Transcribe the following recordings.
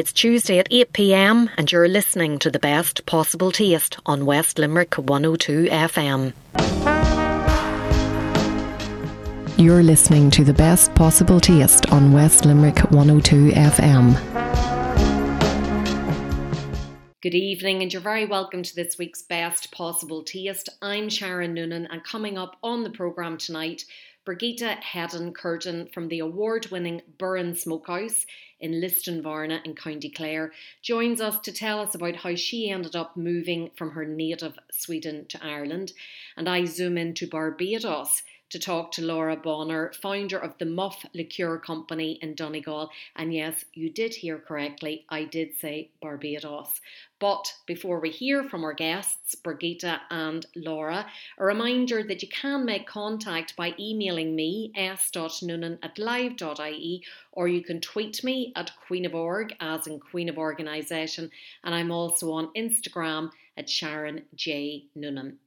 It's Tuesday at 8 pm, and you're listening to the best possible taste on West Limerick 102 FM. You're listening to the best possible taste on West Limerick 102 FM. Good evening, and you're very welcome to this week's Best Possible Taste. I'm Sharon Noonan, and coming up on the programme tonight, Brigitte Hedin Curtin from the award winning Burren Smokehouse in Lisdoonvarna in County Clare joins us to tell us about how she ended up moving from her native Sweden to Ireland. And I zoom into Barbados to talk to Laura Bonner, founder of the Muff Liqueur Company in Donegal. And yes, you did hear correctly, I did say Barbados. But before we hear from our guests, Brigitte and Laura, a reminder that you can make contact by emailing me, s.noonan at live.ie, or you can tweet me at Queen of Org, as in Queen of Organisation, and I'm also on Instagram at Sharon J. Noonan.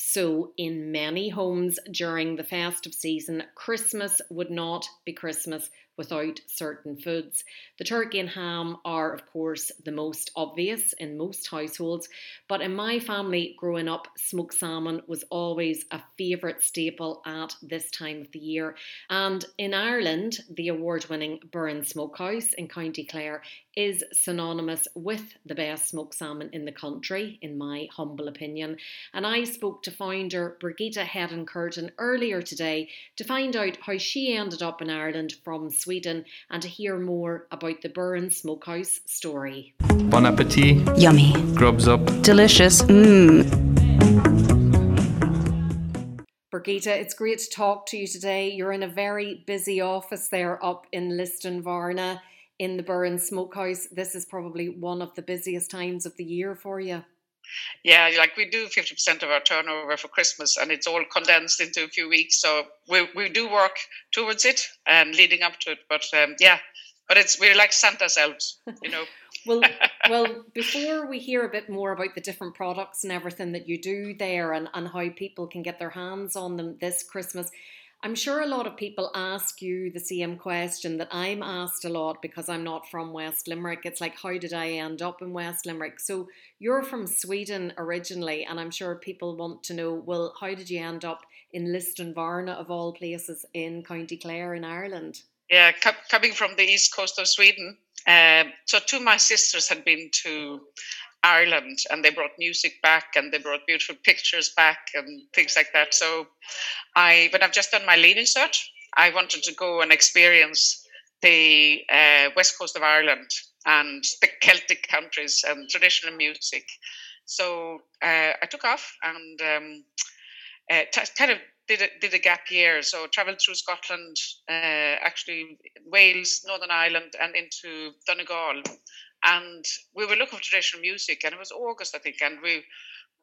So, in many homes during the festive season, Christmas would not be Christmas without certain foods. The turkey and ham are, of course, the most obvious in most households, but in my family growing up, smoked salmon was always a favourite staple at this time of the year. And in Ireland, the award winning Burren Smokehouse in County Clare is synonymous with the best smoked salmon in the country, in my humble opinion. And I spoke to founder Brigitte Hedin Curtin earlier today to find out how she ended up in Ireland from Sweden and to hear more about the Burren Smokehouse story. Bon appetit. Yummy. Grubs up. Delicious. Mmm. Brigitte, it's great to talk to you today. You're in a very busy office there up in Lisdoonvarna in the Burren Smokehouse, this is probably one of the busiest times of the year for you. Yeah, like we do 50% of our turnover for Christmas and it's all condensed into a few weeks. So we, we do work towards it and leading up to it. But um, yeah, but it's we're like Santa's elves, you know. well, well, before we hear a bit more about the different products and everything that you do there and, and how people can get their hands on them this Christmas, I'm sure a lot of people ask you the same question that I'm asked a lot because I'm not from West Limerick. It's like, how did I end up in West Limerick? So you're from Sweden originally, and I'm sure people want to know, well, how did you end up in Lisdoonvarna, of all places, in County Clare in Ireland? Yeah, coming from the east coast of Sweden. Um, so two of my sisters had been to Ireland and they brought music back and they brought beautiful pictures back and things like that. So I, when I've just done my leaving cert, I wanted to go and experience the uh, west coast of Ireland and the Celtic countries and traditional music. So uh, I took off and um, uh, t- kind of did a, did a gap year. So traveled through Scotland, uh, actually Wales, Northern Ireland, and into Donegal and we were looking for traditional music and it was august i think and we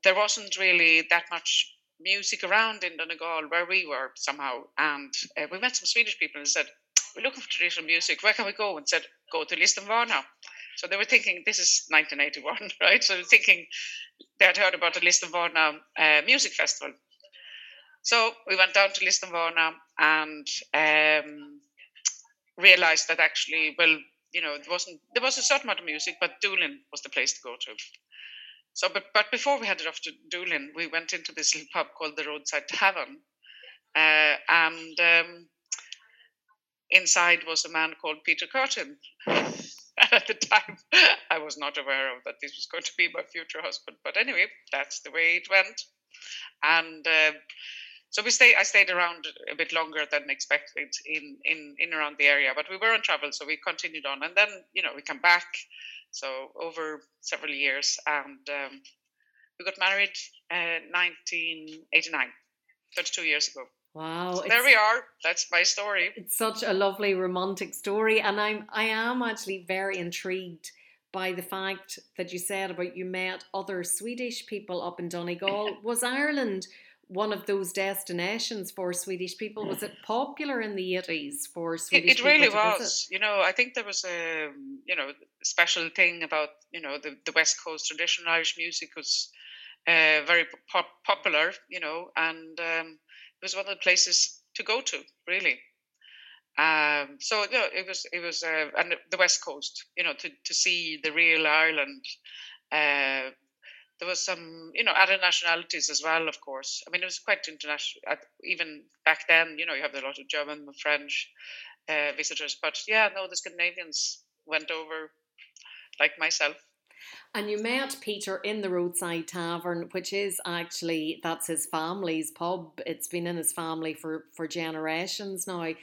there wasn't really that much music around in donegal where we were somehow and uh, we met some swedish people and said we're looking for traditional music. Where can we go? And said go to Lisdoonvarna so they were thinking this is 1981 right? So thinking they had heard about the Lisdoonvarna uh, music festival. So we went down to Lisdoonvarna and um, realized that actually well you know, it wasn't there was a certain amount of music, but Doolin was the place to go to. So, but but before we headed off to Doolin, we went into this little pub called the Roadside Tavern, uh, and um, inside was a man called Peter Curtin. at the time, I was not aware of that this was going to be my future husband. But anyway, that's the way it went, and. Uh, so we stay. I stayed around a bit longer than expected in in in around the area, but we were on travel, so we continued on, and then you know we come back. So over several years, and um, we got married uh, 1989, 32 years ago. Wow! So there we are. That's my story. It's such a lovely romantic story, and I'm I am actually very intrigued by the fact that you said about you met other Swedish people up in Donegal. Was Ireland one of those destinations for Swedish people. Was it popular in the eighties for Swedish? It, it really was. Visit? You know, I think there was a you know special thing about you know the the West Coast traditional Irish music was uh, very pop- popular. You know, and um, it was one of the places to go to really. Um, so you know, it was it was uh, and the west coast, you know, to to see the real Ireland. Uh, there was some, you know, other nationalities as well, of course. I mean, it was quite international. Even back then, you know, you have a lot of German, and French uh, visitors, but yeah, no, the Scandinavians went over, like myself. And you met Peter in the roadside tavern, which is actually that's his family's pub. It's been in his family for for generations now.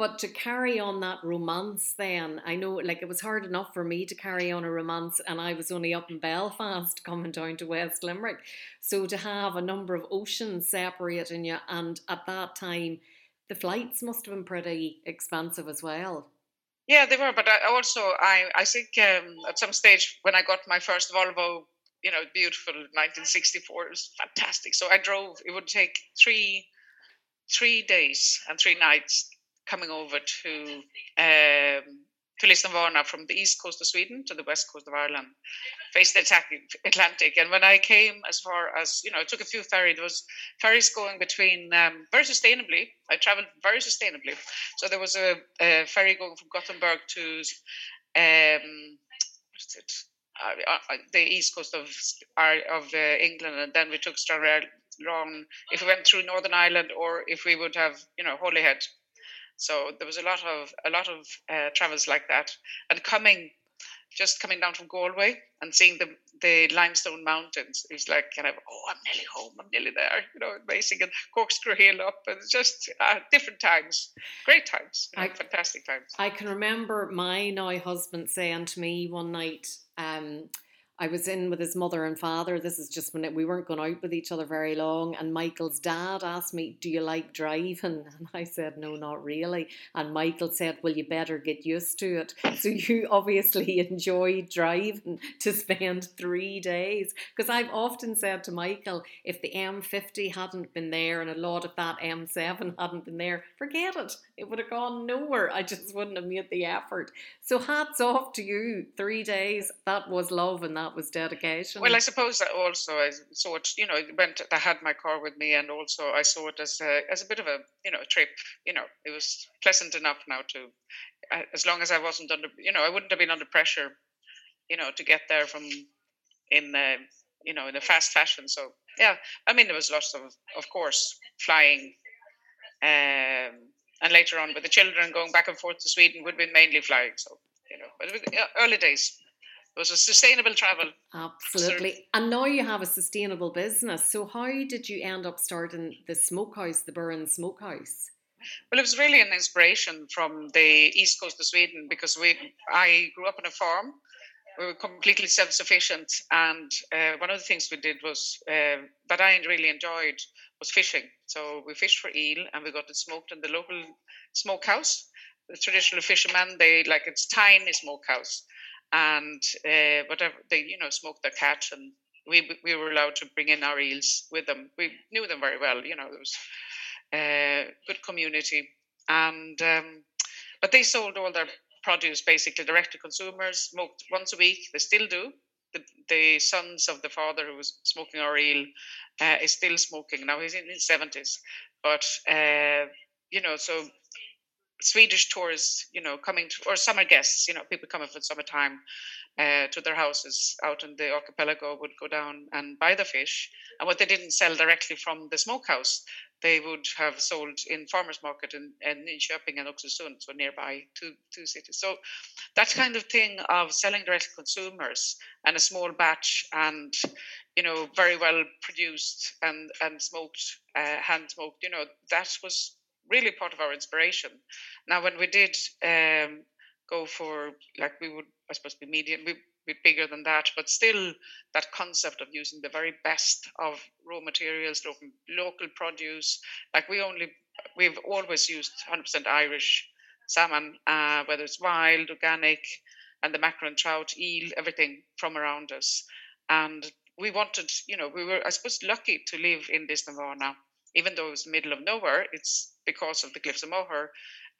But to carry on that romance, then I know, like it was hard enough for me to carry on a romance, and I was only up in Belfast coming down to West Limerick. So to have a number of oceans separating you, and at that time, the flights must have been pretty expensive as well. Yeah, they were. But I also, I, I think um, at some stage when I got my first Volvo, you know, beautiful 1964, it was fantastic. So I drove. It would take three, three days and three nights coming over to um, to Lisbon from the east coast of Sweden to the west coast of Ireland, faced the Atlantic. And when I came as far as, you know, I took a few ferries, there was ferries going between, um, very sustainably, I traveled very sustainably. So there was a, a ferry going from Gothenburg to, um, it? Uh, the east coast of of uh, England, and then we took Stranraer long. if we went through Northern Ireland, or if we would have, you know, Holyhead so there was a lot of a lot of uh, travels like that, and coming, just coming down from Galway and seeing the the limestone mountains is like kind of oh I'm nearly home, I'm nearly there, you know, amazing and corkscrew hill up, and just uh, different times, great times, I, fantastic times. I can remember my now husband saying to me one night. Um, I was in with his mother and father. This is just when we weren't going out with each other very long. And Michael's dad asked me, Do you like driving? And I said, No, not really. And Michael said, Well, you better get used to it. So you obviously enjoy driving to spend three days. Because I've often said to Michael, if the M50 hadn't been there and a lot of that M7 hadn't been there, forget it. It would have gone nowhere. I just wouldn't have made the effort. So hats off to you. Three days, that was love and that was dedication. Well, I suppose that also I saw it. You know, went. I had my car with me, and also I saw it as a as a bit of a you know trip. You know, it was pleasant enough now to, as long as I wasn't under. You know, I wouldn't have been under pressure. You know, to get there from in the you know in a fast fashion. So yeah, I mean there was lots of of course flying. Um, and later on with the children going back and forth to Sweden would been mainly flying. So you know, but it was early days it was a sustainable travel. Absolutely. And now you have a sustainable business. So how did you end up starting the smokehouse, the Burren Smokehouse? Well, it was really an inspiration from the east coast of Sweden because we I grew up on a farm. We were completely self-sufficient, and uh, one of the things we did was uh, that I really enjoyed was fishing. So we fished for eel, and we got it smoked in the local smokehouse. The traditional fishermen, they like it's a tiny smokehouse, and uh, whatever they you know smoked their catch and we we were allowed to bring in our eels with them we knew them very well you know It was a uh, good community and um, but they sold all their produce basically direct to consumers smoked once a week they still do the, the sons of the father who was smoking our eel uh, is still smoking now he's in his 70s but uh, you know so Swedish tourists, you know, coming to, or summer guests, you know, people coming for summertime uh, to their houses out in the archipelago would go down and buy the fish. And what they didn't sell directly from the smokehouse, they would have sold in farmers market and in Nyköping and Oxelösund, so nearby two, two cities. So that kind of thing of selling direct to consumers and a small batch and, you know, very well produced and, and smoked, uh, hand smoked, you know, that was really part of our inspiration. Now, when we did um, go for like we would, I suppose, be medium, we be bigger than that, but still that concept of using the very best of raw materials, local, produce. Like we only, we've always used 100% Irish salmon, uh, whether it's wild, organic, and the mackerel and trout, eel, everything from around us. And we wanted, you know, we were, I suppose, lucky to live in this Nirvana even though it's middle of nowhere, it's because of the Cliffs of Moher.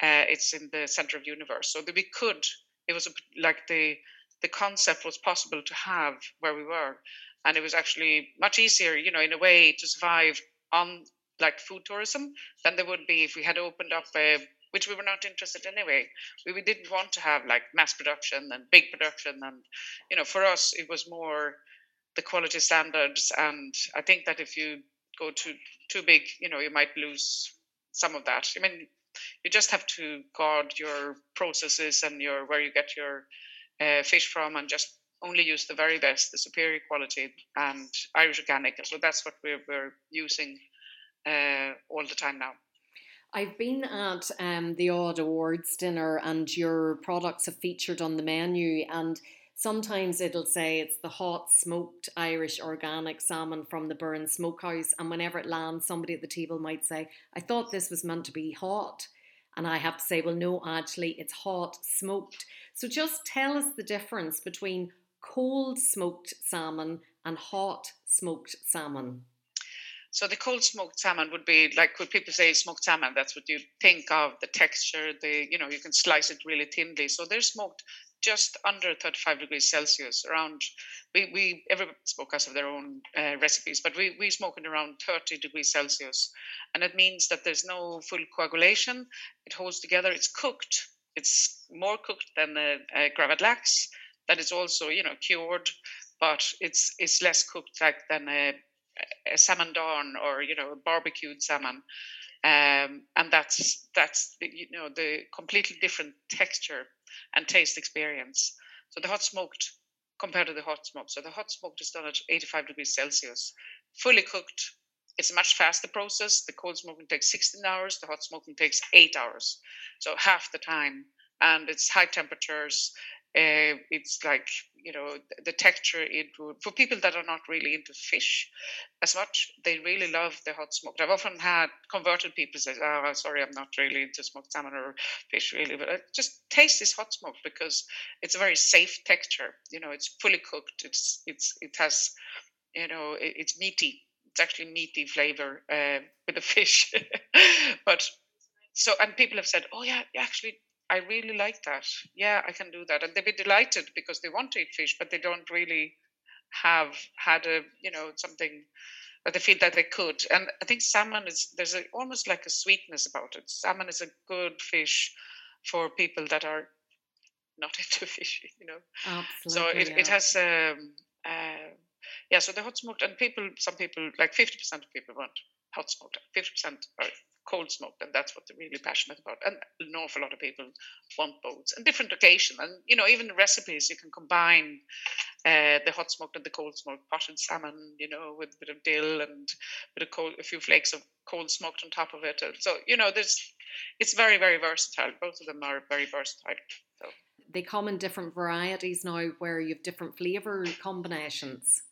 Uh, it's in the center of universe, so that we could. It was like the the concept was possible to have where we were, and it was actually much easier, you know, in a way, to survive on like food tourism than there would be if we had opened up a which we were not interested in anyway. We, we didn't want to have like mass production and big production, and you know, for us it was more the quality standards. And I think that if you go too too big, you know, you might lose some of that. I mean, you just have to guard your processes and your where you get your uh, fish from, and just only use the very best, the superior quality, and Irish organic. So that's what we're, we're using uh, all the time now. I've been at um, the odd awards dinner, and your products have featured on the menu, and sometimes it'll say it's the hot smoked Irish organic salmon from the Burren Smokehouse, and whenever it lands, somebody at the table might say, "I thought this was meant to be hot." And I have to say, well, no, actually, it's hot smoked. So just tell us the difference between cold smoked salmon and hot smoked salmon? So the cold smoked salmon would be like when people say smoked salmon, that's what you think of the texture, the you know, you can slice it really thinly. So they're smoked just under 35 degrees Celsius, around we, we every smokers have their own uh, recipes, but we, we smoke it around 30 degrees Celsius. And it means that there's no full coagulation, it holds together, it's cooked. It's more cooked than a, a gravlax that is also you know cured, but it's it's less cooked like than a, a salmon don or you know a barbecued salmon, um, and that's that's the, you know the completely different texture and taste experience. So the hot smoked compared to the hot smoked. So the hot smoked is done at 85 degrees Celsius, fully cooked. It's a much faster process. The cold smoking takes 16 hours. The hot smoking takes eight hours, so half the time. And it's high temperatures. Uh, it's like you know the texture it would for people that are not really into fish as much they really love the hot smoked. I've often had converted people say oh sorry i'm not really into smoked salmon or fish really but I just taste this hot smoked because it's a very safe texture you know it's fully cooked it's it's it has you know it, it's meaty it's actually meaty flavor uh, with the fish. But so and people have said oh yeah actually I really like that. Yeah, I can do that. And they'd be delighted because they want to eat fish, but they don't really have had a, you know, something that they feel that they could. And I think salmon is, there's a, almost like a sweetness about it. Salmon is a good fish for people that are not into fish, you know. Absolutely. So it, yeah. it has, um, uh, yeah, so the hot smoked, and people, some people, like 50% of people want hot smoked, 50% are cold smoked, and that's what they're really passionate about. And an awful lot of people want both, and different occasion. And you know, even the recipes you can combine uh, the hot smoked and the cold smoked potted salmon, you know, with a bit of dill and a, cold, a few flakes of cold smoked on top of it. And so you know, there's it's very very versatile. Both of them are very versatile. So. They come in different varieties now, where you have different flavor combinations.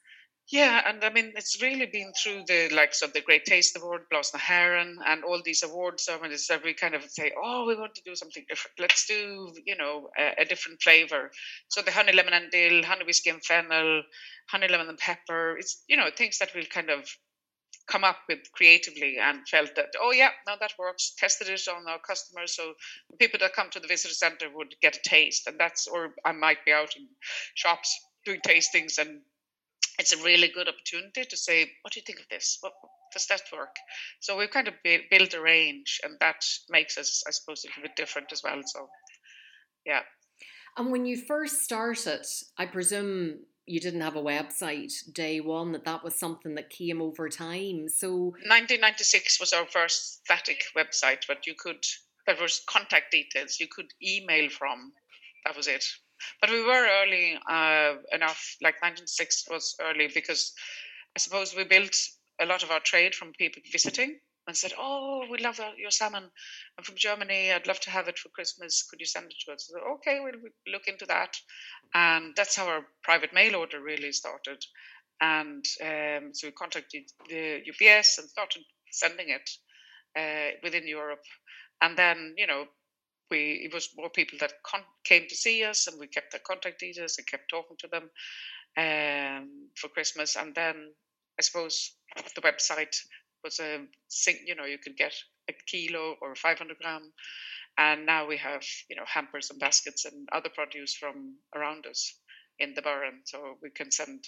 Yeah, and I mean it's really been through the likes of the Great Taste Award, Blas na hÉireann, and all these awards ceremonies that we kind of say, oh, we want to do something different. Let's do, you know, a, a, different flavor. So the honey lemon and dill, honey whiskey and fennel, honey lemon and pepper. It's you know things that we'll kind of come up with creatively and felt that oh yeah, now that works. Tested it on our customers, so people that come to the visitor center would get a taste, and that's or I might be out in shops doing tastings and it's a really good opportunity to say, what do you think of this? What, does that work? So we've kind of built a range, and that makes us, I suppose, a little bit different as well. So, yeah. And when you first started, I presume you didn't have a website day one, that that was something that came over time. So 1996 was our first static website, but you could, there was contact details you could email from. That was it. But we were early uh, enough, like 1996 was early because I suppose we built a lot of our trade from people visiting and said, "Oh, we love your salmon. I'm from Germany. I'd love to have it for Christmas. Could you send it to us?" Said, okay, we'll look into that, and that's how our private mail order really started. And um, so we contacted the UPS and started sending it uh, within Europe, and then you know we it was more people that con- came to see us, and we kept their contact details and kept talking to them um, for Christmas. And then I suppose the website was a you know you could get a kilo or 500 gram, and now we have you know hampers and baskets and other produce from around us in the Burren, so we can send.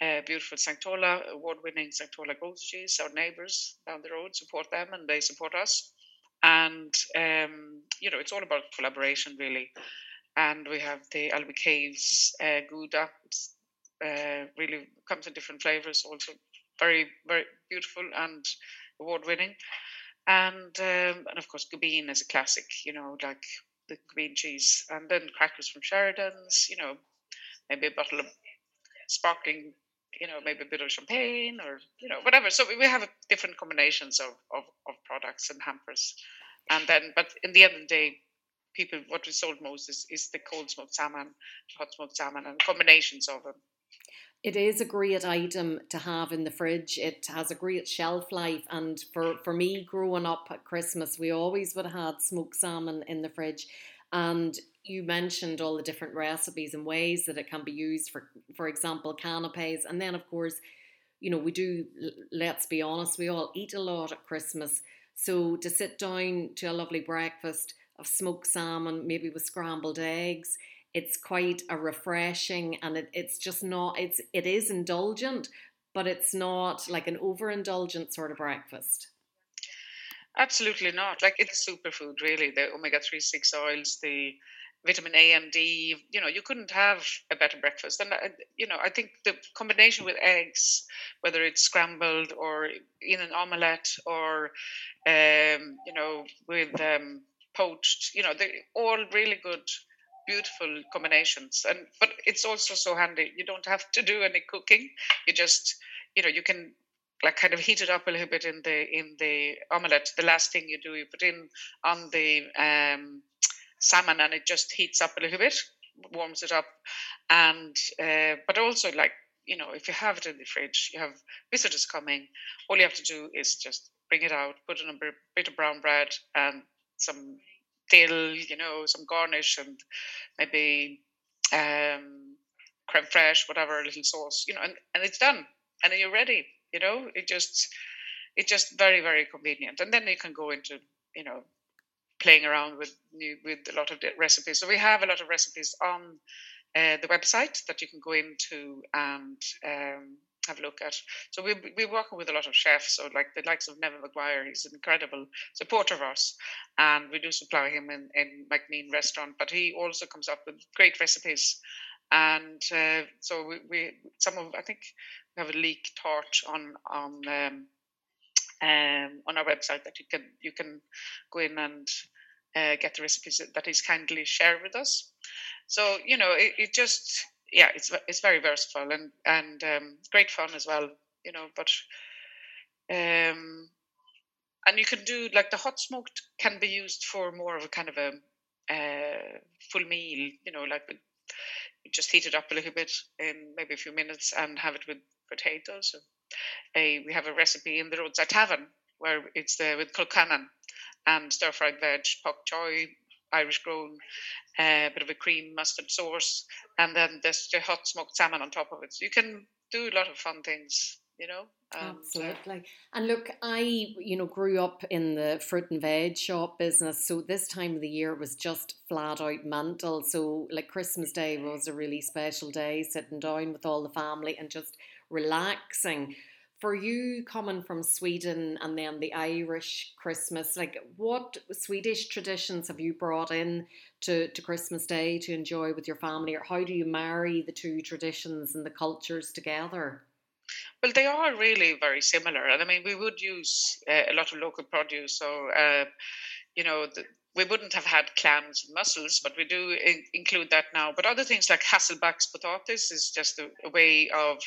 Uh, beautiful St. Tola, award-winning St. Tola goat cheese. Our neighbours down the road support them, and they support us and um, you know it's all about collaboration really. And we have the Aillwee Caves uh, Gouda. Uh, really comes in different flavors, also very very beautiful and award winning. And um, and of course Gubbeen is a classic, you know, like the Gubbeen cheese, and then crackers from Sheridan's, you know, maybe a bottle of sparkling you know maybe a bit of champagne or you know whatever so we have different combinations of, of, of products and hampers and then but in the end of the day people what we sold most is, is the cold smoked salmon hot smoked salmon and combinations of them it is a great item to have in the fridge. It has a great shelf life. And for, for me, growing up at Christmas, we always would have had smoked salmon in the fridge. And you mentioned all the different recipes and ways that it can be used for for example canapes and then of course you know we do let's be honest we all eat a lot at christmas so to sit down to a lovely breakfast of smoked salmon maybe with scrambled eggs it's quite a refreshing and it, it's just not it's it is indulgent but it's not like an overindulgent sort of breakfast. Absolutely not. Like it's superfood really. The omega-3 6 oils the vitamin A and D. You know, you couldn't have a better breakfast. And uh, you know, I think the combination with eggs, whether it's scrambled or in an omelette or um, you know with um, poached, you know, they're all really good beautiful combinations and but it's also so handy you don't have to do any cooking you just you know you can like kind of heat it up a little bit in the in the omelette the last thing you do you put in on the um salmon and it just heats up a little bit, warms it up, and uh, but also like you know if you have it in the fridge, you have visitors coming. All you have to do is just bring it out, put in a bit of brown bread and some dill, you know, some garnish and maybe um, creme fraiche, whatever, a little sauce, you know, and, and it's done. And then you're ready, you know, it just, it's just very, very convenient. And then you can go into, you know, playing around with new with a lot of recipes. So we have a lot of recipes on uh, the website that you can go into and um, have a look at. So we we're working with a lot of chefs. So like the likes of Neven Maguire, he's an incredible supporter of us, and we do supply him in in MacNean restaurant. But he also comes up with great recipes. And uh, so we, we, some of I think we have a leek torch on on um, um, on our website that you can you can go in and uh, get the recipes that he's kindly shared with us. So you know, it, it just yeah, it's it's very versatile and and um, great fun as well. You know, but um, and you can do like the hot smoked can be used for more of a kind of a uh, full meal. You know, like just heat it up a little bit in maybe a few minutes and have it with potatoes. A, we have a recipe in the roadside tavern where it's the with colcannon and stir fried veg, pak choi, Irish grown, a uh, bit of a cream mustard sauce, and then this the hot smoked salmon on top of it. So you can do a lot of fun things, you know. And, Absolutely. Uh, and look, I you know grew up in the fruit and veg shop business, so this time of the year was just flat out mental. So like Christmas Day was a really special day, sitting down with all the family and just relaxing for you coming from Sweden and then the Irish Christmas, like what Swedish traditions have you brought in to, to Christmas Day to enjoy with your family, or how do you marry the two traditions and the cultures together? Well, they are really very similar, and I mean, we would use uh, a lot of local produce. So, uh, you know, the, we wouldn't have had clams and mussels, but we do in- include that now. But other things like Hasselback's potatis is just a, a way of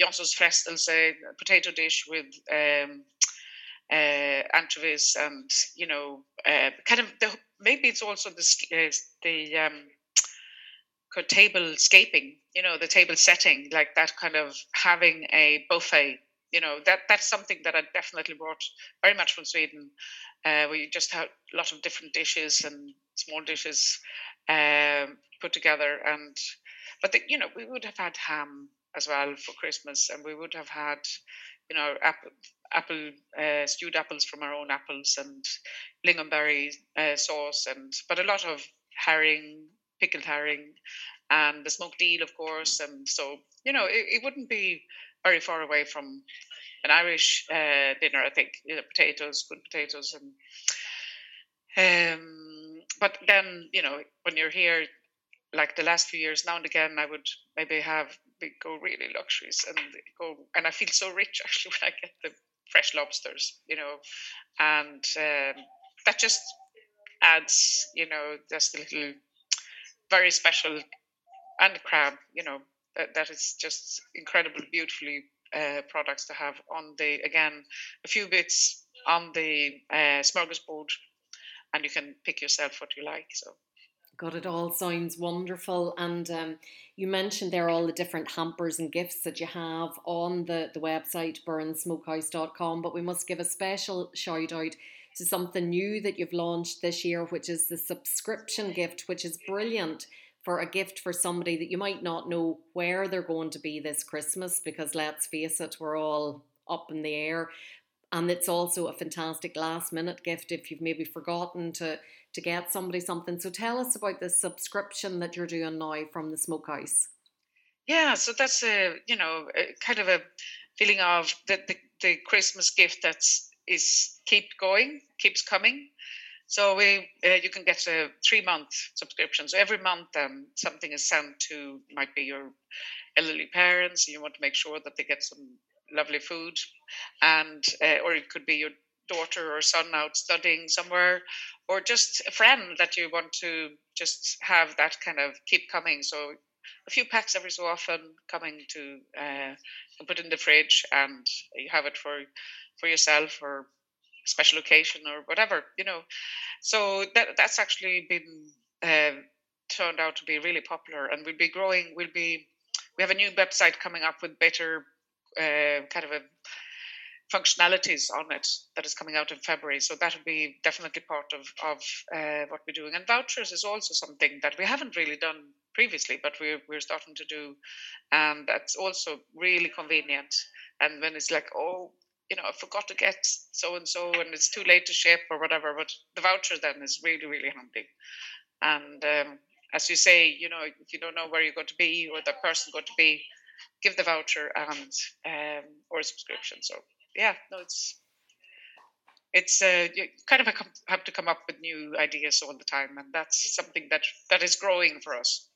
Janssons frestelse, a potato dish with um, uh, anchovies and you know uh, kind of the, maybe it's also the uh, the um, table scaping, you know, the table setting, like that kind of having a buffet you know that that's something that I definitely brought very much from Sweden. Uh, we just had a lot of different dishes and small dishes um, put together, and but the, you know we would have had ham as well for Christmas, and we would have had you know apple apple uh, stewed apples from our own apples and lingonberry uh, sauce, and but a lot of herring, pickled herring, and the smoked eel, of course, and so you know it, it wouldn't be very far away from an Irish uh, dinner. I think you know, potatoes, good potatoes, and Um, but then you know when you're here, like the last few years, now and again, I would maybe have go really luxuries and go, and I feel so rich actually when I get the fresh lobsters, you know, and um, that just adds, you know, just a little very special and crab, you know, that, that is just incredible, beautifully uh, products to have on the again a few bits on the uh, smorgasbord, and you can pick yourself what you like. So. God, it all sounds wonderful. And um, you mentioned there all the different hampers and gifts that you have on the, the website, burrensmokehouse.com. But we must give a special shout out to something new that you've launched this year, which is the subscription gift, which is brilliant for a gift for somebody that you might not know where they're going to be this Christmas because let's face it, we're all up in the air. And it's also a fantastic last minute gift if you've maybe forgotten to, to get somebody something. So tell us about this subscription that you're doing now from the Smokehouse. Yeah, so that's a you know a kind of a feeling of the, the, the Christmas gift that's is keep going, keeps coming. So we, uh, you can get a three month subscription. So every month, um, something is sent to might be your elderly parents. You want to make sure that they get some lovely food, and uh, or it could be your daughter or son out studying somewhere, or just a friend that you want to just have that kind of keep coming. So a few packs every so often coming to uh, put in the fridge, and you have it for for yourself or special occasion or whatever, you know. So that that's actually been uh, turned out to be really popular, and we'll be growing. We'll be we have a new website coming up with better uh, kind of a functionalities on it that is coming out in February. So that will be definitely part of of uh, what we're doing. And vouchers is also something that we haven't really done previously, but we're we're starting to do, and that's also really convenient. And when it's like, oh, you know, I forgot to get so and so, and it's too late to ship or whatever. But the voucher then is really, really handy. And um, as you say, you know, if you don't know where you're going to be or the person going to be, give the voucher and um, or a subscription. So yeah, no, it's it's uh, you kind of have to come up with new ideas all the time, and that's something that that is growing for us.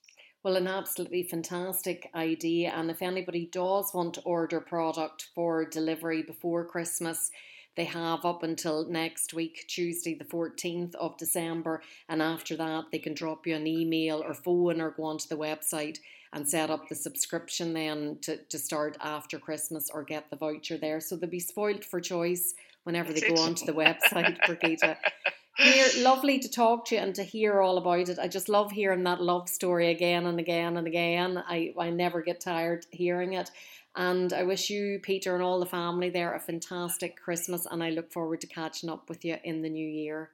Well, an absolutely fantastic idea. And if anybody does want to order product for delivery before Christmas, they have up until next week, Tuesday, the 14th of December. And after that, they can drop you an email or phone or go onto the website and set up the subscription then to, to start after Christmas or get the voucher there. So they'll be spoiled for choice whenever they go onto the website, Brigitte. Here, lovely to talk to you and to hear all about it. I just love hearing that love story again and again and again. I, I never get tired hearing it. And I wish you, Peter, and all the family there a fantastic Christmas. And I look forward to catching up with you in the new year.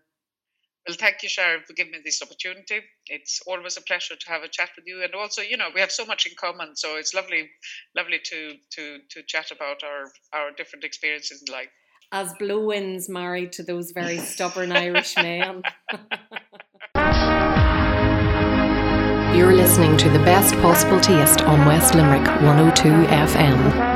Well, thank you, Sharon, for giving me this opportunity. It's always a pleasure to have a chat with you, and also, you know, we have so much in common. So it's lovely, lovely to to to chat about our our different experiences in life as Blow-ins married to those very stubborn Irish men. You're listening to the best possible taste on West Limerick 102 FM.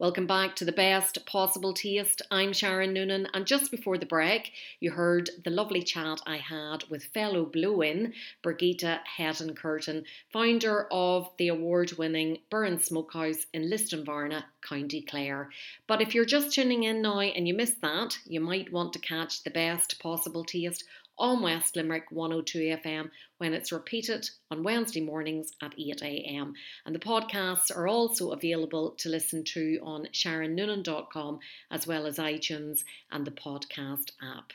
Welcome back to the best possible taste. I'm Sharon Noonan, and just before the break, you heard the lovely chat I had with fellow Blow-in Brigitte Hedin Curtin, founder of the award winning Burren Smokehouse in Lisdoonvarna, County Clare. But if you're just tuning in now and you missed that, you might want to catch the best possible taste on West Limerick 102 FM when it's repeated on Wednesday mornings at 8am. And the podcasts are also available to listen to on sharonnoonan.com as well as iTunes and the podcast app.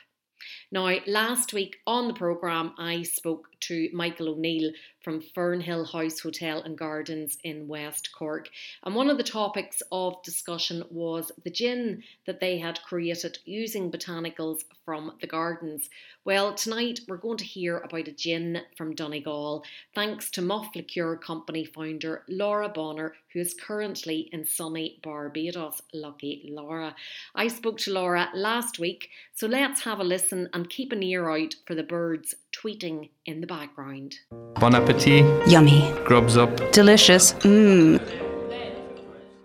Now, last week on the programme, I spoke to Michael O'Neill from Fernhill House Hotel and Gardens in West Cork. And one of the topics of discussion was the gin that they had created using botanicals from the gardens. Well, tonight we're going to hear about a gin from Donegal, thanks to Muff Liqueur Company founder Laura Bonner, who is currently in sunny Barbados. Lucky Laura. I spoke to Laura last week, so let's have a listen and keep an ear out for the birds tweeting in the background. Bon appetit. Yummy. Grubs up. Delicious. Mmm.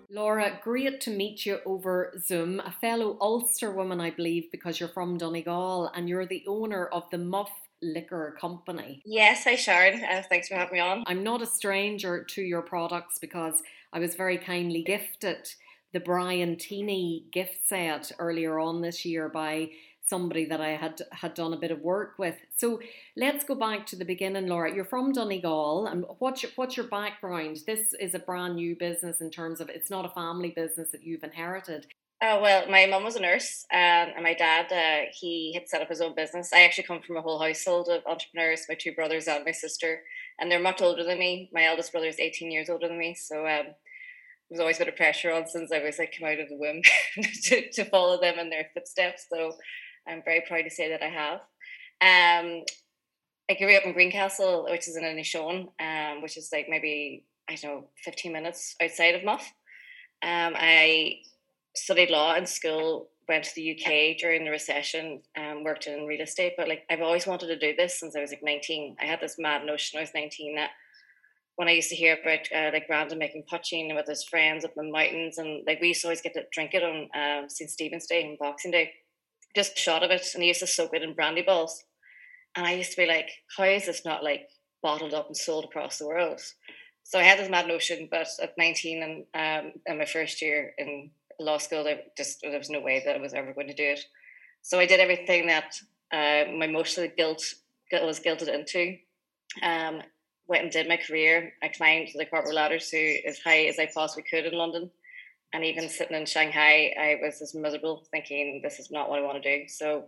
Laura, great to meet you over Zoom. A fellow Ulster woman, I believe, because you're from Donegal and you're the owner of the Muff Liquor Company. Yes, hi Sharon. Uh, thanks for having me on. I'm not a stranger to your products because I was very kindly gifted the Brian Teeny gift set earlier on this year by somebody that I had had done a bit of work with. So let's go back to the beginning, Laura. You're from Donegal, and what's your, what's your background? This is a brand new business in terms of it's not a family business that you've inherited. Oh well, my mum was a nurse, um, and my dad uh, he had set up his own business. I actually come from a whole household of entrepreneurs. My two brothers and my sister, and they're much older than me. My eldest brother is eighteen years older than me, so um, there was always a bit of pressure on since I was like come out of the womb to, to follow them in their footsteps. So I'm very proud to say that I have. Um, I grew up in Greencastle, which is in Inishowen, um, which is like maybe I don't know, 15 minutes outside of Muff. Um, I studied law in school, went to the UK during the recession, um, worked in real estate, but like I've always wanted to do this since I was like 19. I had this mad notion I was 19 that when I used to hear about uh, like Brandon making poitín with his friends up in the mountains, and like we used to always get to drink it on um, St. Stephen's Day and Boxing Day just shot of it and he used to soak it in brandy balls. And I used to be like, how is this not like bottled up and sold across the world? So I had this mad notion, but at 19 and um, in my first year in law school, there just there was no way that I was ever going to do it. So I did everything that uh, my emotional guilt was guilted into. Um, went and did my career. I climbed the corporate ladder to as high as I possibly could in London and even sitting in Shanghai, I was just miserable, thinking this is not what I want to do. So,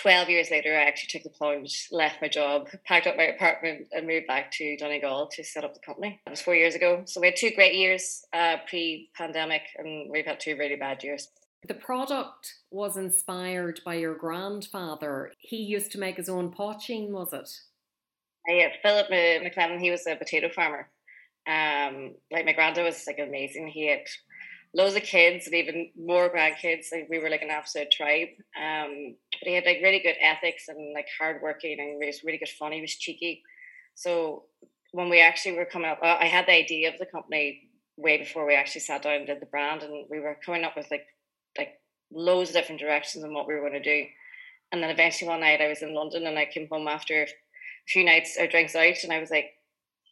twelve years later, I actually took the plunge, left my job, packed up my apartment, and moved back to Donegal to set up the company. That was four years ago. So we had two great years uh, pre-pandemic, and we've had two really bad years. The product was inspired by your grandfather. He used to make his own poitín, was it? Yeah, Philip McLennan. He was a potato farmer. Um, like my granddad was like amazing. He had loads of kids and even more grandkids. Like we were like an absolute tribe. Um, but he had like really good ethics and like hardworking and he was really good fun. He was cheeky. So when we actually were coming up, I had the idea of the company way before we actually sat down and did the brand, and we were coming up with like like loads of different directions on what we were going to do. And then eventually one night I was in London and I came home after a few nights or drinks out, and I was like,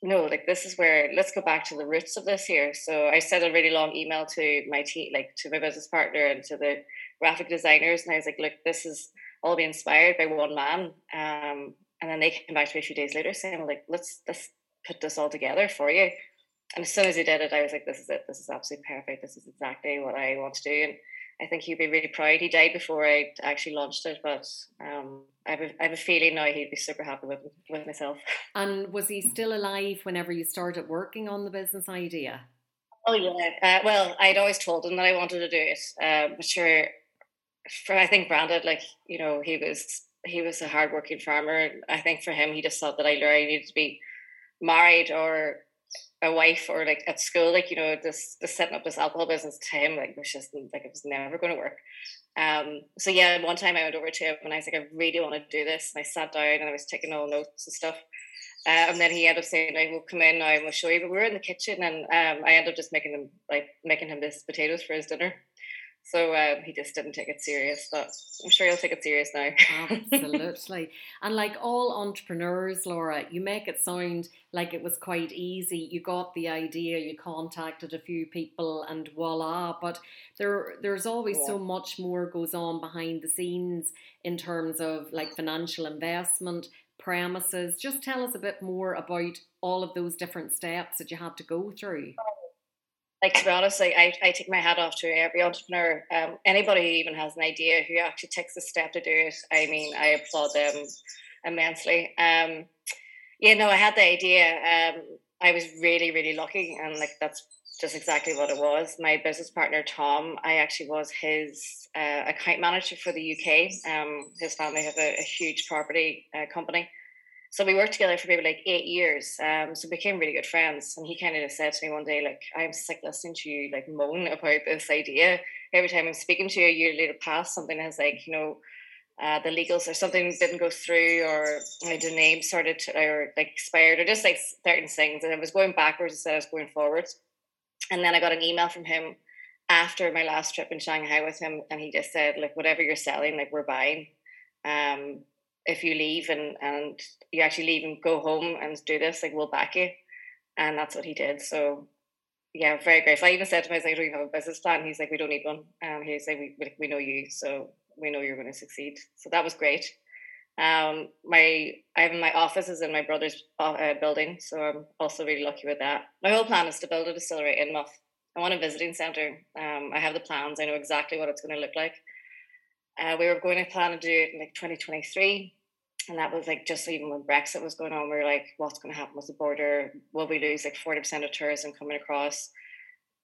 no, like this is where let's go back to the roots of this here. So I sent a really long email to my team, like to my business partner and to the graphic designers, and I was like, look, this is all be inspired by one man. Um, and then they came back to me a few days later saying, like, let's let's put this all together for you. And as soon as he did it, I was like, this is it. This is absolutely perfect. This is exactly what I want to do. And I think he'd be really proud. He died before I actually launched it, but um, I, have a, I have a feeling now he'd be super happy with with myself. And was he still alive whenever you started working on the business idea? Oh yeah. Uh, well, I'd always told him that I wanted to do it. Um, but sure, for I think Brandon, like you know, he was he was a hardworking farmer. I think for him, he just thought that I learned I needed to be married or a wife or like at school, like you know, this setting up this alcohol business to him like was just like it was never going to work. Um, so yeah, one time I went over to him and I was like, I really want to do this, and I sat down and I was taking all notes and stuff. Uh, and then he ended up saying, "I will come in now and we'll show you." But we were in the kitchen, and um, I ended up just making him like making him this potatoes for his dinner. So um, he just didn't take it serious, but I'm sure he'll take it serious now. Absolutely. and like all entrepreneurs, Laura, you make it sound like it was quite easy. You got the idea, you contacted a few people, and voila. But there, there's always yeah. so much more goes on behind the scenes in terms of like financial investment, premises. Just tell us a bit more about all of those different steps that you had to go through. Oh, like to be honest, I, I take my hat off to every entrepreneur. Um, anybody who even has an idea who actually takes the step to do it. I mean, I applaud them immensely. Um, yeah, no, I had the idea. Um, I was really, really lucky, and like that's just exactly what it was. My business partner Tom, I actually was his uh, account manager for the UK. Um, his family have a, a huge property uh, company, so we worked together for maybe like eight years. Um, so we became really good friends. And he kind of said to me one day, like, I'm sick listening to you like moan about this idea. Every time I'm speaking to you, you later pass something has like, you know, uh, the legals or something didn't go through or like, the name started to, or like expired or just like certain things. And I was going backwards instead of going forwards. And then I got an email from him after my last trip in Shanghai with him, and he just said, like, whatever you're selling, like, we're buying. Um, if you leave and and you actually leave and go home and do this, like, we'll back you. And that's what he did. So yeah, very grateful. I even said to him, I was like, do you have a business plan? He's like, we don't need one. Um, he's like, we, we know you, so we know you're going to succeed. So that was great. Um, my I have my office is in my brother's uh, building, so I'm also really lucky with that. My whole plan is to build a distillery in Muff. I want a visiting center. Um, I have the plans. I know exactly what it's going to look like. Uh, we were going to plan to do it in like 2023, and that was like just even when Brexit was going on, we were like, what's going to happen with the border? Will we lose like 40% of tourism coming across?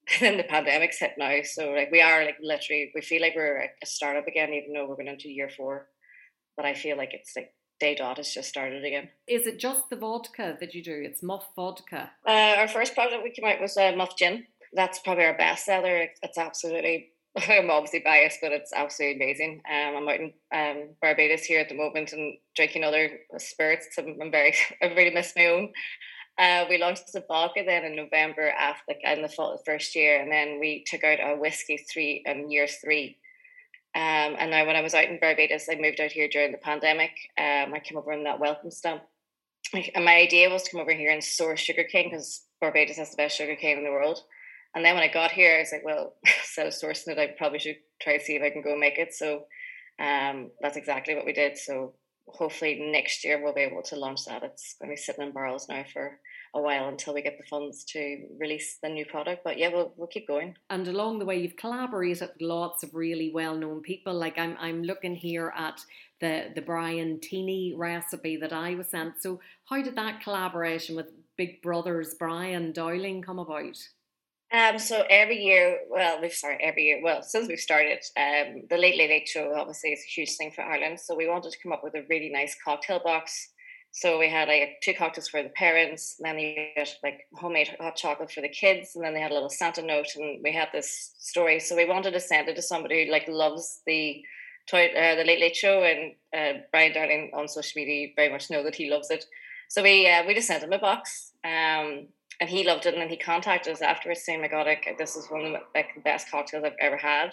And then the pandemic's hit now, so like we are like literally, we feel like we're a startup again, even though we're going into year four but I feel like it's like day dot has just started again. Is it just the vodka that you do? It's Muff vodka. Uh, our first product we came out was uh, Muff Gin. That's probably our best seller. It's absolutely. I'm obviously biased, but it's absolutely amazing. Um, I'm out in um, Barbados here at the moment and drinking other spirits. I'm, I'm very, I really miss my own. Uh, we launched the vodka then in November after in the, first year, and then we took out a whiskey three in year three. Um, and now when I was out in Barbados, I moved out here during the pandemic. Um, I came over on that welcome stamp. And my idea was to come over here and source sugarcane because Barbados has the best sugarcane in the world. And then when I got here, I was like, well, of sourcing it, I probably should try to see if I can go make it. So um, that's exactly what we did. So hopefully next year we'll be able to launch that. It's going to be sitting in barrels now for a while until we get the funds to release the new product. But yeah, we'll we'll keep going. And along the way, you've collaborated with lots of really well known people. Like I'm I'm looking here at the the Brian Teeny recipe that I was sent. So how did that collaboration with Big Brothers Brian Dowling come about? Um, so every year, well, we've started every year. Well, since we've started, um, the Late Late Late Show obviously is a huge thing for Ireland. So we wanted to come up with a really nice cocktail box so we had like two cocktails for the parents, and then you get like homemade hot chocolate for the kids, and then they had a little Santa note, and we had this story. So we wanted to send it to somebody who like loves the toy, uh, the Late Late Show, and uh, Brian Dowling on social media very much know that he loves it. So we uh, we just sent him a box, um, and he loved it, and then he contacted us afterwards saying, "My God, like, this is one of the, like the best cocktails I've ever had.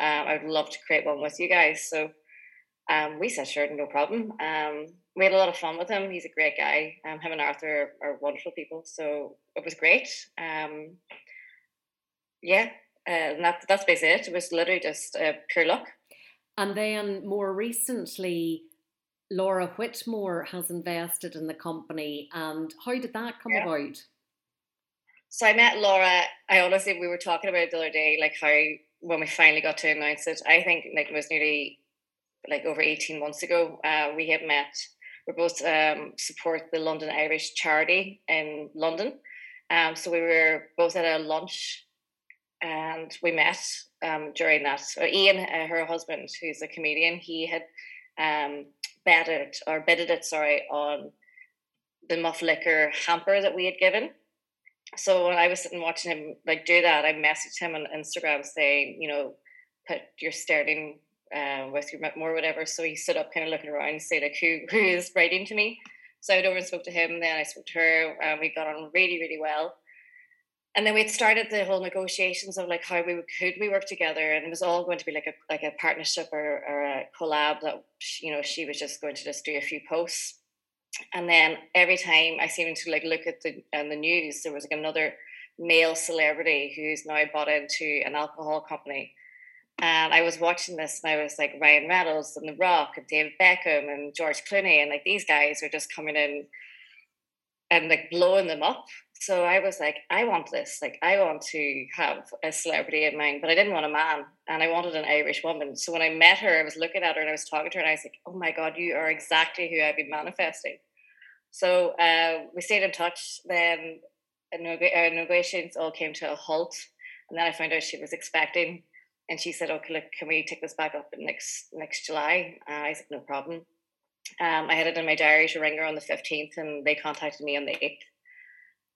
Um, I'd love to create one with you guys." So um, we said, "Sure, no problem." Um, we had a lot of fun with him. He's a great guy. Um, him and Arthur are, are wonderful people, so it was great. Um, yeah, uh, and that, that's basically it. It was literally just uh, pure luck. And then more recently, Laura Whitmore has invested in the company. And how did that come yeah. about? So I met Laura. I honestly, we were talking about it the other day, like how when we finally got to announce it, I think like it was nearly like over 18 months ago, uh, we had met we both um, support the London Irish charity in London. Um, so we were both at a lunch and we met um, during that. So Ian, uh, her husband, who's a comedian, he had um, betted or bidded it, sorry, on the Muff Liquor hamper that we had given. So when I was sitting watching him like do that, I messaged him on Instagram saying, you know, put your sterling uh, with your more whatever. So he stood up, kind of looking around, and say like, "Who who is writing to me?" So I went over and spoke to him. Then I spoke to her. and we got on really really well. And then we had started the whole negotiations of like how we could we work together, and it was all going to be like a like a partnership or, or a collab that you know she was just going to just do a few posts. And then every time I seemed to like look at the and the news, there was like another male celebrity who's now bought into an alcohol company and I was watching this and I was like Ryan Reynolds and The Rock and David Beckham and George Clooney and like these guys are just coming in and like blowing them up. So I was like, I want this. Like I want to have a celebrity in mind, but I didn't want a man and I wanted an Irish woman. So when I met her, I was looking at her and I was talking to her and I was like, oh my God, you are exactly who I've been manifesting. So uh, we stayed in touch. Then our negotiations all came to a halt. And then I found out she was expecting and she said, "Okay, look, can we take this back up next next July?" Uh, I said, "No problem." Um, I had it in my diary to ring her on the fifteenth, and they contacted me on the eighth,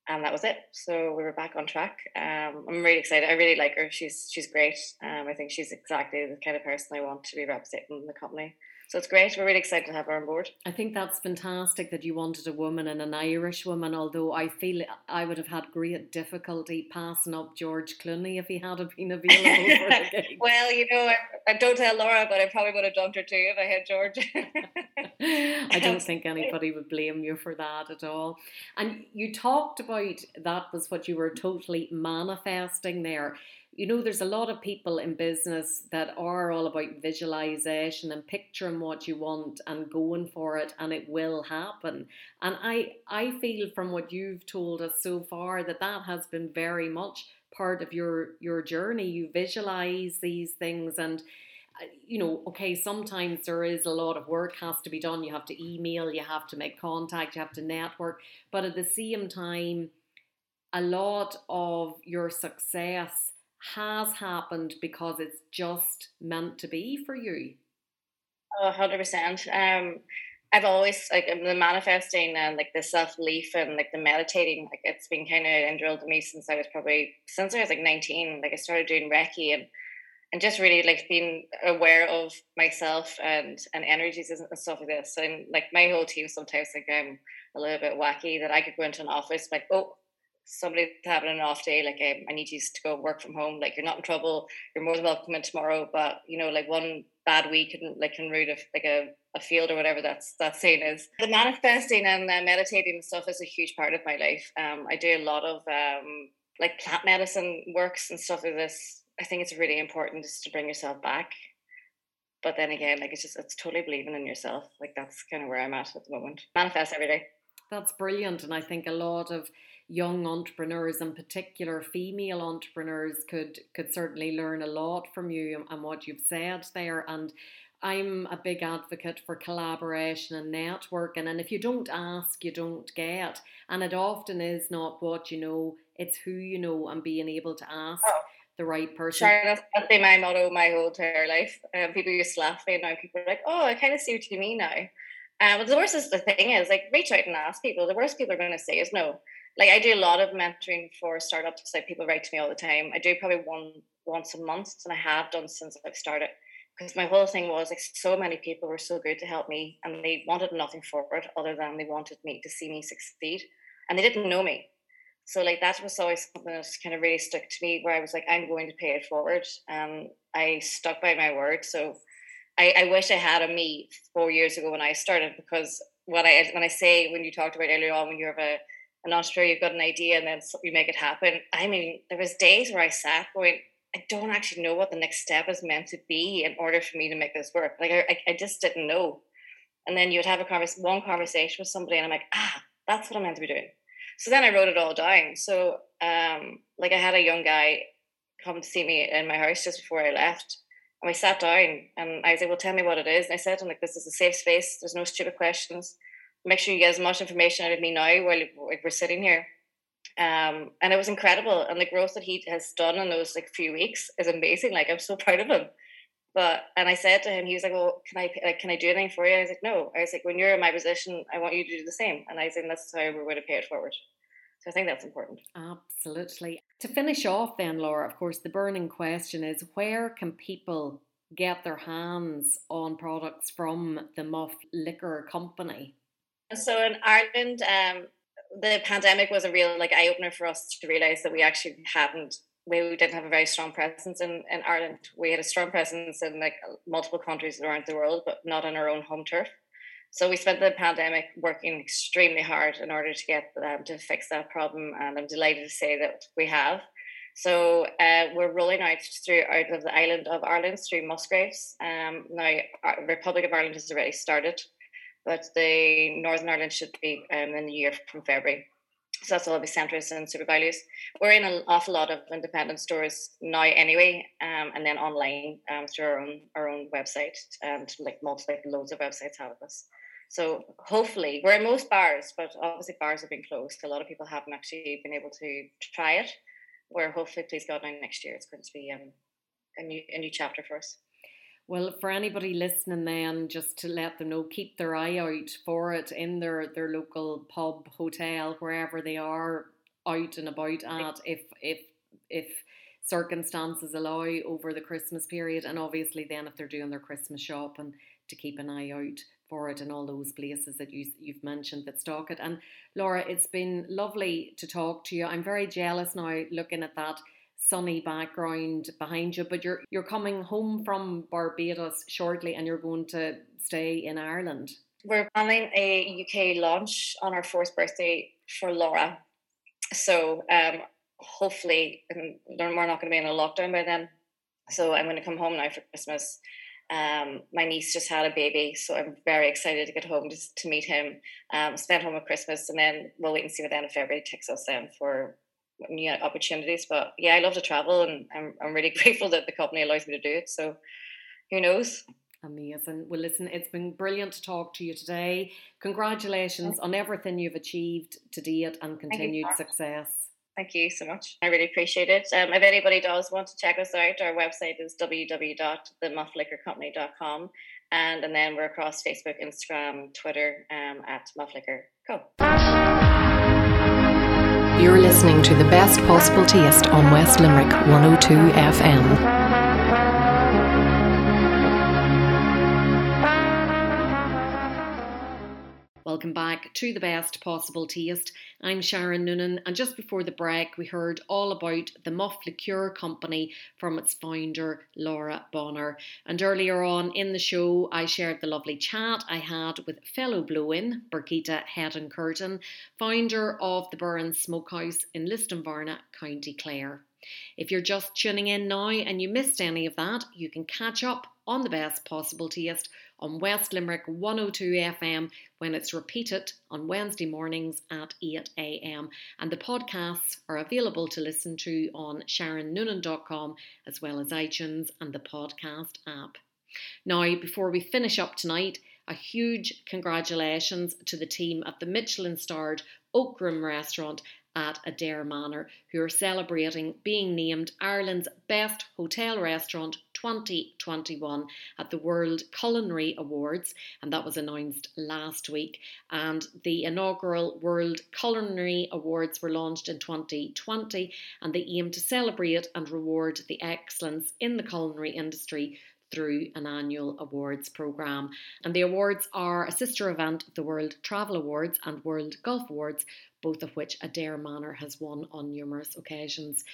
and that was it. So we were back on track. Um, I'm really excited. I really like her. She's she's great. Um, I think she's exactly the kind of person I want to be representing the company. So it's great. We're really excited to have her on board. I think that's fantastic that you wanted a woman and an Irish woman, although I feel I would have had great difficulty passing up George Clooney if he had been available well, you know, I, I, don't tell Laura, but I probably would have dumped her too if I had George. I don't think anybody would blame you for that at all. And you talked about that was what you were totally manifesting there you know, there's a lot of people in business that are all about visualization and picturing what you want and going for it, and it will happen. And I, I feel from what you've told us so far that that has been very much part of your your journey. You visualize these things, and uh, you know, okay, sometimes there is a lot of work has to be done. You have to email, you have to make contact, you have to network, but at the same time, a lot of your success has happened because it's just meant to be for you? hundred percent. Um, I've always like the manifesting and like the self belief and like the meditating. Like it's been kind of drilled to me since I was probably since I was like nineteen. Like I started doing Reiki and and just really like being aware of myself and and energies and stuff like this. And like my whole team sometimes think I'm a little bit wacky that I could go into an office like oh somebody's having an off day, like um, I need you to go work from home. Like you're not in trouble. You're more than welcome in tomorrow. But you know, like one bad week can like can root a, like a, a field or whatever that's that saying is. The manifesting and uh, meditating stuff is a huge part of my life. Um, I do a lot of um like plant medicine works and stuff like this. I think it's really important just to bring yourself back. But then again, like it's just it's totally believing in yourself. Like that's kind of where I'm at at the moment. Manifest every day. That's brilliant, and I think a lot of young entrepreneurs, in particular female entrepreneurs, could could certainly learn a lot from you and what you've said there. And I'm a big advocate for collaboration and networking. And if you don't ask, you don't get. And it often is not what you know, it's who you know and being able to ask. Oh. The right person. Sure, that's, that's been my motto my whole entire life. Um, people used to laugh at me, and now people are like, "Oh, I kind of see what you mean now." Um, but the worst is the thing is, like, reach out and ask people. The worst people are going to say is no like I do a lot of mentoring for startups. Like people write to me all the time. I do probably one once a month, and I have done since I've started. Because my whole thing was like so many people were so good to help me, and they wanted nothing for it other than they wanted me to see me succeed, and they didn't know me. So like that was always something that kind of really stuck to me, where I was like, I'm going to pay it forward, and I stuck by my word. So I, I wish I had a me four years ago when I started, because what I when I say when you talked about earlier on when you have a an entrepreneur, you've got an idea and then you make it happen. I mean, there was days where I sat going, I don't actually know what the next step is meant to be in order for me to make this work. Like I, I just didn't know. And then you would have a one conversation with somebody, and I'm like, ah, that's what I'm meant to be doing. So then I wrote it all down. So, um, like I had a young guy come to see me in my house just before I left, and we sat down, and I was like, "Well, tell me what it is." And I said him, "Like this is a safe space. There's no stupid questions make sure you get as much information out of me now while like, we're sitting here. Um, and it was incredible. And the growth that he has done in those like few weeks is amazing. Like I'm so proud of him. But and I said to him, he was like, "Well, can I like can I do anything for you?" I was like, "No." I was like, "When you're in my position, I want you to do the same." And I said, "That's how we're going to pay it forward." So I think that's important. Absolutely. To finish off, then, Laura, of course, the burning question is: Where can people get their hands on products from the Muff Liquor Company? So in Ireland, um, the pandemic was a real like eye opener for us to realize that we actually hadn't we didn't have a very strong presence in, in Ireland. We had a strong presence in like multiple countries around the world, but not on our own home turf. So we spent the pandemic working extremely hard in order to get them to fix that problem, and I'm delighted to say that we have. So uh, we're rolling out through out of the island of Ireland through Musgraves. Um, now, Republic of Ireland has already started but the Northern Ireland should be um, in the year from February. So that's all the Centras and SuperValus. We're in an awful lot of independent stores now anyway, um, and then online um, through our own our own website and like most like loads of websites have us. So hopefully we're in most bars, but obviously bars have been closed. A lot of people haven't actually been able to try it. Where hopefully, please God, now next year it's going to be um, a new a new chapter for us. Well, for anybody listening, then just to let them know, keep their eye out for it in their, their local pub, hotel, wherever they are out and about at. If if if circumstances allow over the Christmas period, and obviously then if they're doing their Christmas shopping to keep an eye out it in all those places that you, you've mentioned that stock it. And Laura, it's been lovely to talk to you. I'm very jealous now looking at that sunny background behind you, but you're you're coming home from Barbados shortly and you're going to stay in Ireland. We're planning a UK launch on our fourth birthday for Laura. So um, hopefully we're not going to be in a lockdown by then. So I'm going to come home now for Christmas. Um, my niece just had a baby, so I'm very excited to get home just to meet him, um, spend home at Christmas, and then we'll wait and see what the end of February takes us then for new opportunities. But yeah, I love to travel, and I'm I'm really grateful that the company allows me to do it. So who knows? Amazing. Well, listen, it's been brilliant to talk to you today. Congratulations on everything you've achieved to date and continued success. Thank you so much. I really appreciate it. Um, if anybody does want to check us out, our website is www.themuffliquorcompany.com. And, and then we're across Facebook, Instagram, Twitter um, at Muffliquor Co. You're listening to the best possible taste on West Limerick 102 FM. Welcome back to the best possible taste. I'm Sharon Noonan, and just before the break, we heard all about the Muff Liqueur Company from its founder, Laura Bonner. And earlier on in the show, I shared the lovely chat I had with fellow blow in, Birgitta Hedin Curtin, founder of the Burren Smokehouse in Lisdoonvarna, County Clare. If you're just tuning in now and you missed any of that, you can catch up on the best possible taste on West Limerick 102 FM when it's repeated on Wednesday mornings at 8 am. And the podcasts are available to listen to on sharonnoonan.com as well as iTunes and the podcast app. Now, before we finish up tonight, a huge congratulations to the team at the Michelin starred Oakroom restaurant at Adare Manor, who are celebrating being named Ireland's Best Hotel Restaurant 2021 at the World Culinary Awards, and that was announced last week. And the inaugural World Culinary Awards were launched in 2020, and they aim to celebrate and reward the excellence in the culinary industry through an annual awards programme. And the awards are a sister event of the World Travel Awards and World Golf Awards, both of which Adare Manor has won on numerous occasions.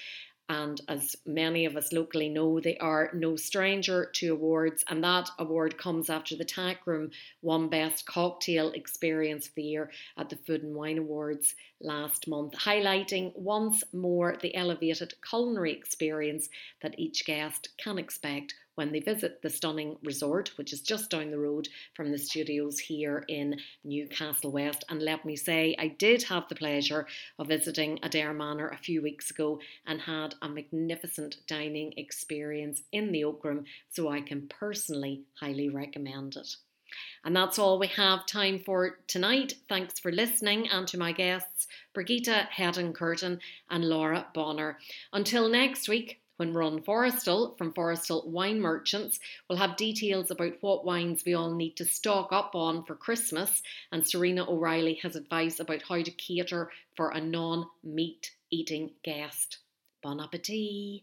And as many of us locally know, they are no stranger to awards. And that award comes after the Tap Room won Best Cocktail Experience of the Year at the Food and Wine Awards last month, highlighting once more the elevated culinary experience that each guest can expect when they visit the stunning resort, which is just down the road from the studios here in Newcastle West. And let me say, I did have the pleasure of visiting Adare Manor a few weeks ago and had a magnificent dining experience in the Oak Room, so I can personally highly recommend it. And that's all we have time for tonight. Thanks for listening and to my guests, Birgitta Hedin Curtin and Laura Bonner. Until next week, when Ron Forrestal from Forrestal Wine Merchants will have details about what wines we all need to stock up on for Christmas, and Serena O'Reilly has advice about how to cater for a non meat eating guest. Bon appetit!